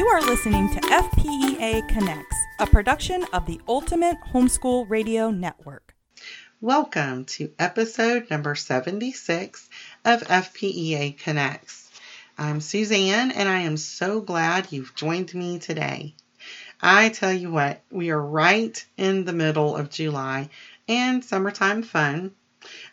You are listening to FPEA Connects, a production of the Ultimate Homeschool Radio Network. Welcome to episode number 76 of FPEA Connects. I'm Suzanne, and I am so glad you've joined me today. I tell you what, we are right in the middle of July and summertime fun.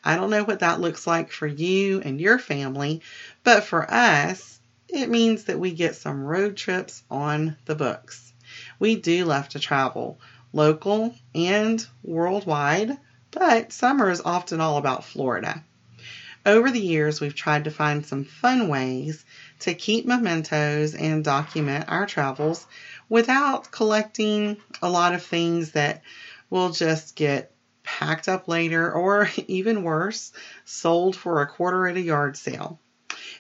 I don't know what that looks like for you and your family, but for us, it means that we get some road trips on the books. We do love to travel, local and worldwide, but summer is often all about Florida. Over the years, we've tried to find some fun ways to keep mementos and document our travels without collecting a lot of things that will just get packed up later or even worse, sold for a quarter at a yard sale.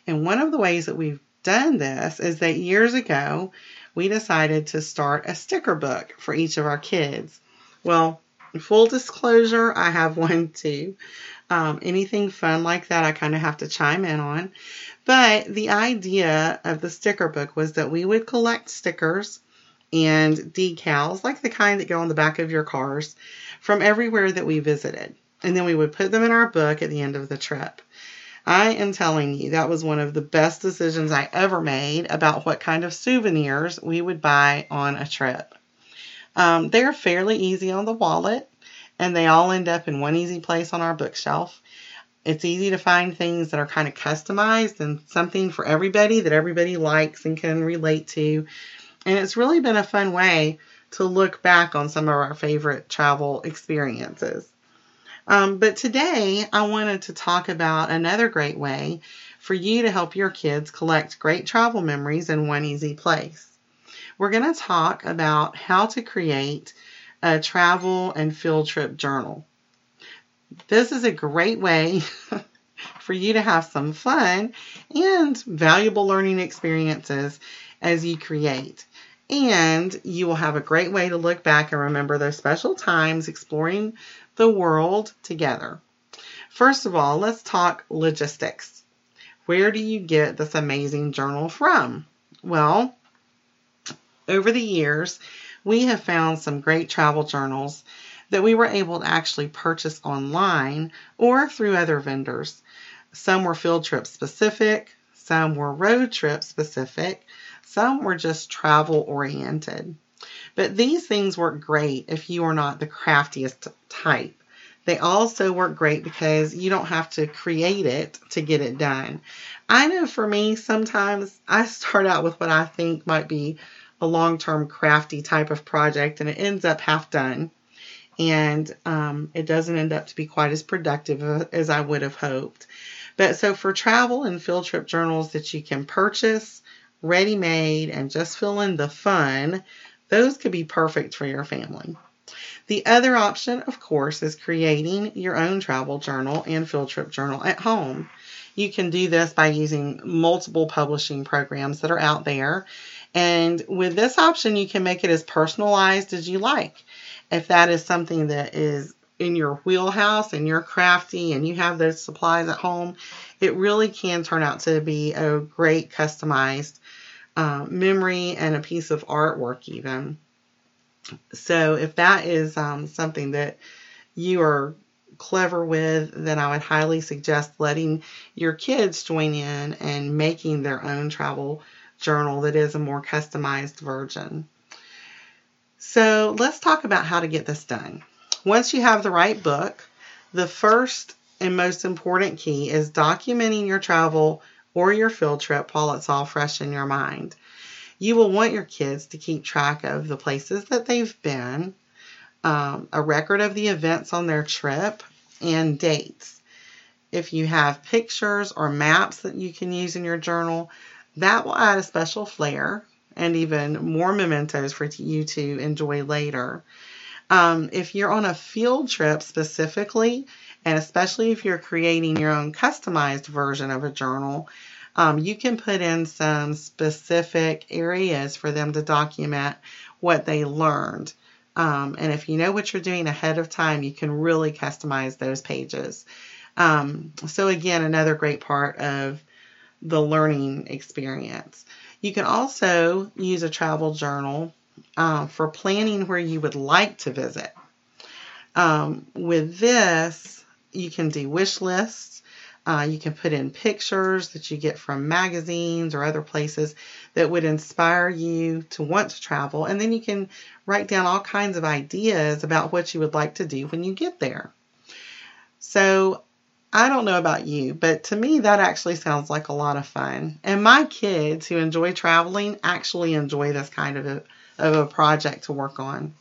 And one of the ways that we've done this is that years ago we decided to start a sticker book for each of our kids. Well, full disclosure, I have one too. Um, anything fun like that, I kind of have to chime in on. But the idea of the sticker book was that we would collect stickers and decals, like the kind that go on the back of your cars, from everywhere that we visited. And then we would put them in our book at the end of the trip. I am telling you, that was one of the best decisions I ever made about what kind of souvenirs we would buy on a trip. Um, they're fairly easy on the wallet, and they all end up in one easy place on our bookshelf. It's easy to find things that are kind of customized and something for everybody that everybody likes and can relate to. And it's really been a fun way to look back on some of our favorite travel experiences. Um, but today, I wanted to talk about another great way for you to help your kids collect great travel memories in one easy place. We're going to talk about how to create a travel and field trip journal. This is a great way for you to have some fun and valuable learning experiences as you create. And you will have a great way to look back and remember those special times exploring the world together. First of all, let's talk logistics. Where do you get this amazing journal from? Well, over the years, we have found some great travel journals that we were able to actually purchase online or through other vendors. Some were field trip specific, some were road trip specific, some were just travel oriented. But these things work great if you are not the craftiest type. They also work great because you don't have to create it to get it done. I know for me, sometimes I start out with what I think might be a long term crafty type of project and it ends up half done. And um, it doesn't end up to be quite as productive as I would have hoped. But so for travel and field trip journals that you can purchase ready made and just fill in the fun, those could be perfect for your family. The other option, of course, is creating your own travel journal and field trip journal at home. You can do this by using multiple publishing programs that are out there. And with this option, you can make it as personalized as you like. If that is something that is in your wheelhouse and you're crafty and you have those supplies at home, it really can turn out to be a great customized uh, memory and a piece of artwork, even. So, if that is um, something that you are clever with, then I would highly suggest letting your kids join in and making their own travel journal that is a more customized version. So, let's talk about how to get this done. Once you have the right book, the first and most important key is documenting your travel or your field trip while it's all fresh in your mind. You will want your kids to keep track of the places that they've been, um, a record of the events on their trip, and dates. If you have pictures or maps that you can use in your journal, that will add a special flair and even more mementos for you to enjoy later. Um, if you're on a field trip specifically, and especially if you're creating your own customized version of a journal, um, you can put in some specific areas for them to document what they learned. Um, and if you know what you're doing ahead of time, you can really customize those pages. Um, so, again, another great part of the learning experience. You can also use a travel journal uh, for planning where you would like to visit. Um, with this, you can do wish lists. Uh, you can put in pictures that you get from magazines or other places that would inspire you to want to travel. And then you can write down all kinds of ideas about what you would like to do when you get there. So I don't know about you, but to me, that actually sounds like a lot of fun. And my kids who enjoy traveling actually enjoy this kind of a, of a project to work on.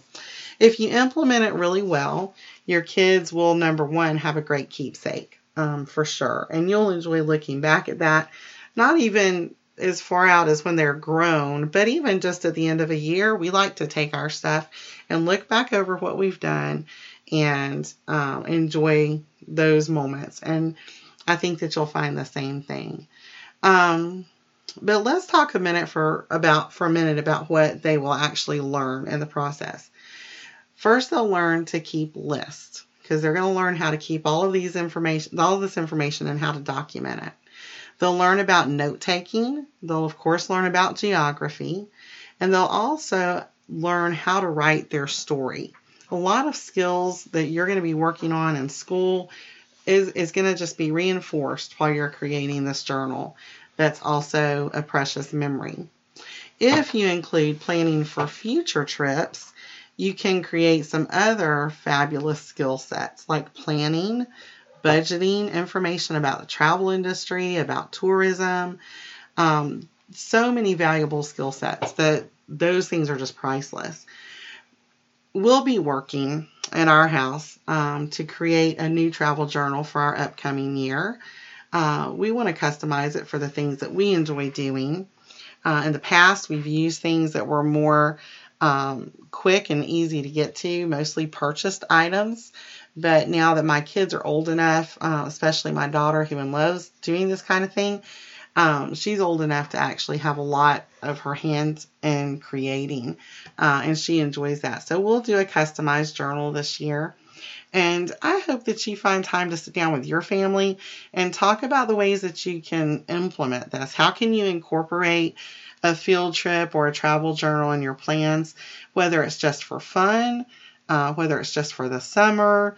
If you implement it really well, your kids will, number one, have a great keepsake um, for sure. And you'll enjoy looking back at that, not even as far out as when they're grown, but even just at the end of a year, we like to take our stuff and look back over what we've done and um, enjoy those moments. And I think that you'll find the same thing. Um, but let's talk a minute for about for a minute about what they will actually learn in the process. First, they'll learn to keep lists because they're going to learn how to keep all of these information, all of this information, and how to document it. They'll learn about note taking. They'll of course learn about geography, and they'll also learn how to write their story a lot of skills that you're going to be working on in school is, is going to just be reinforced while you're creating this journal. That's also a precious memory. If you include planning for future trips, you can create some other fabulous skill sets like planning, budgeting, information about the travel industry, about tourism. Um, so many valuable skill sets that those things are just priceless we'll be working at our house um, to create a new travel journal for our upcoming year. Uh, we want to customize it for the things that we enjoy doing. Uh, in the past, we've used things that were more um, quick and easy to get to, mostly purchased items. But now that my kids are old enough, uh, especially my daughter who loves doing this kind of thing, um, she's old enough to actually have a lot of her hands in creating, uh, and she enjoys that. So we'll do a customized journal this year. And I hope that you find time to sit down with your family and talk about the ways that you can implement this. How can you incorporate a field trip or a travel journal in your plans, whether it's just for fun, uh, whether it's just for the summer,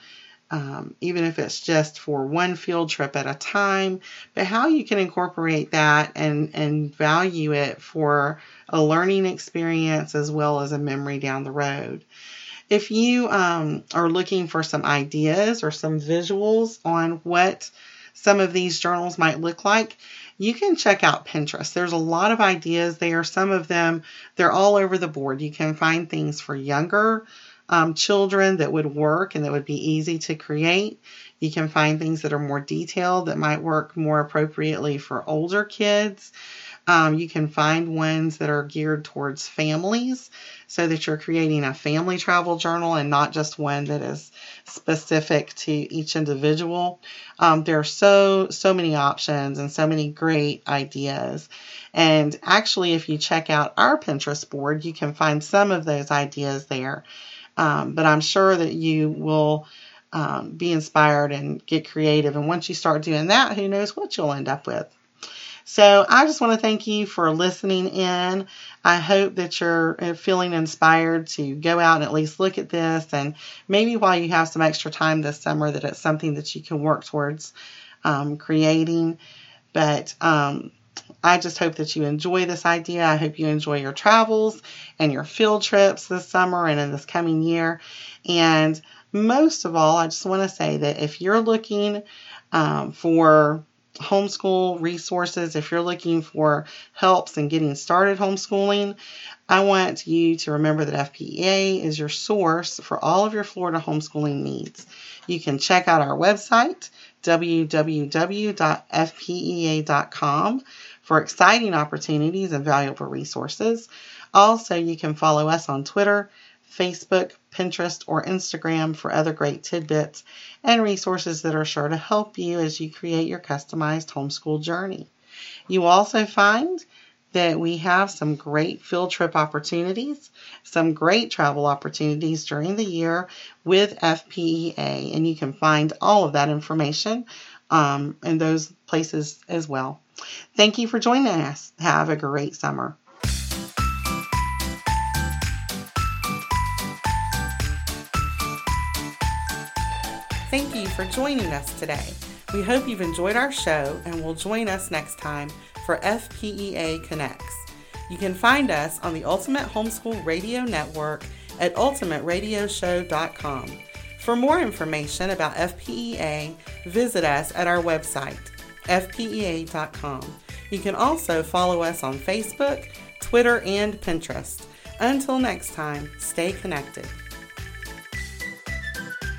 um, even if it's just for one field trip at a time, but how you can incorporate that and, and value it for a learning experience as well as a memory down the road. If you um, are looking for some ideas or some visuals on what some of these journals might look like, you can check out Pinterest. There's a lot of ideas there. Some of them, they're all over the board. You can find things for younger um, children that would work and that would be easy to create. You can find things that are more detailed that might work more appropriately for older kids. Um, you can find ones that are geared towards families so that you're creating a family travel journal and not just one that is specific to each individual. Um, there are so, so many options and so many great ideas. And actually, if you check out our Pinterest board, you can find some of those ideas there. Um, but I'm sure that you will um, be inspired and get creative. And once you start doing that, who knows what you'll end up with. So I just want to thank you for listening in. I hope that you're uh, feeling inspired to go out and at least look at this. And maybe while you have some extra time this summer, that it's something that you can work towards um, creating. But um, I just hope that you enjoy this idea. I hope you enjoy your travels and your field trips this summer and in this coming year. And most of all, I just want to say that if you're looking um, for homeschool resources, if you're looking for helps in getting started homeschooling, I want you to remember that FPEA is your source for all of your Florida homeschooling needs. You can check out our website, www.fpea.com for exciting opportunities and valuable resources. Also, you can follow us on Twitter, Facebook, Pinterest, or Instagram for other great tidbits and resources that are sure to help you as you create your customized homeschool journey. You also find that we have some great field trip opportunities, some great travel opportunities during the year with FPEA, and you can find all of that information um, in those places as well. Thank you for joining us. Have a great summer. Thank you for joining us today. We hope you've enjoyed our show and will join us next time for FPEA Connects. You can find us on the Ultimate Homeschool Radio Network at ultimateradioshow.com. For more information about FPEA, visit us at our website, fpea.com. You can also follow us on Facebook, Twitter, and Pinterest. Until next time, stay connected.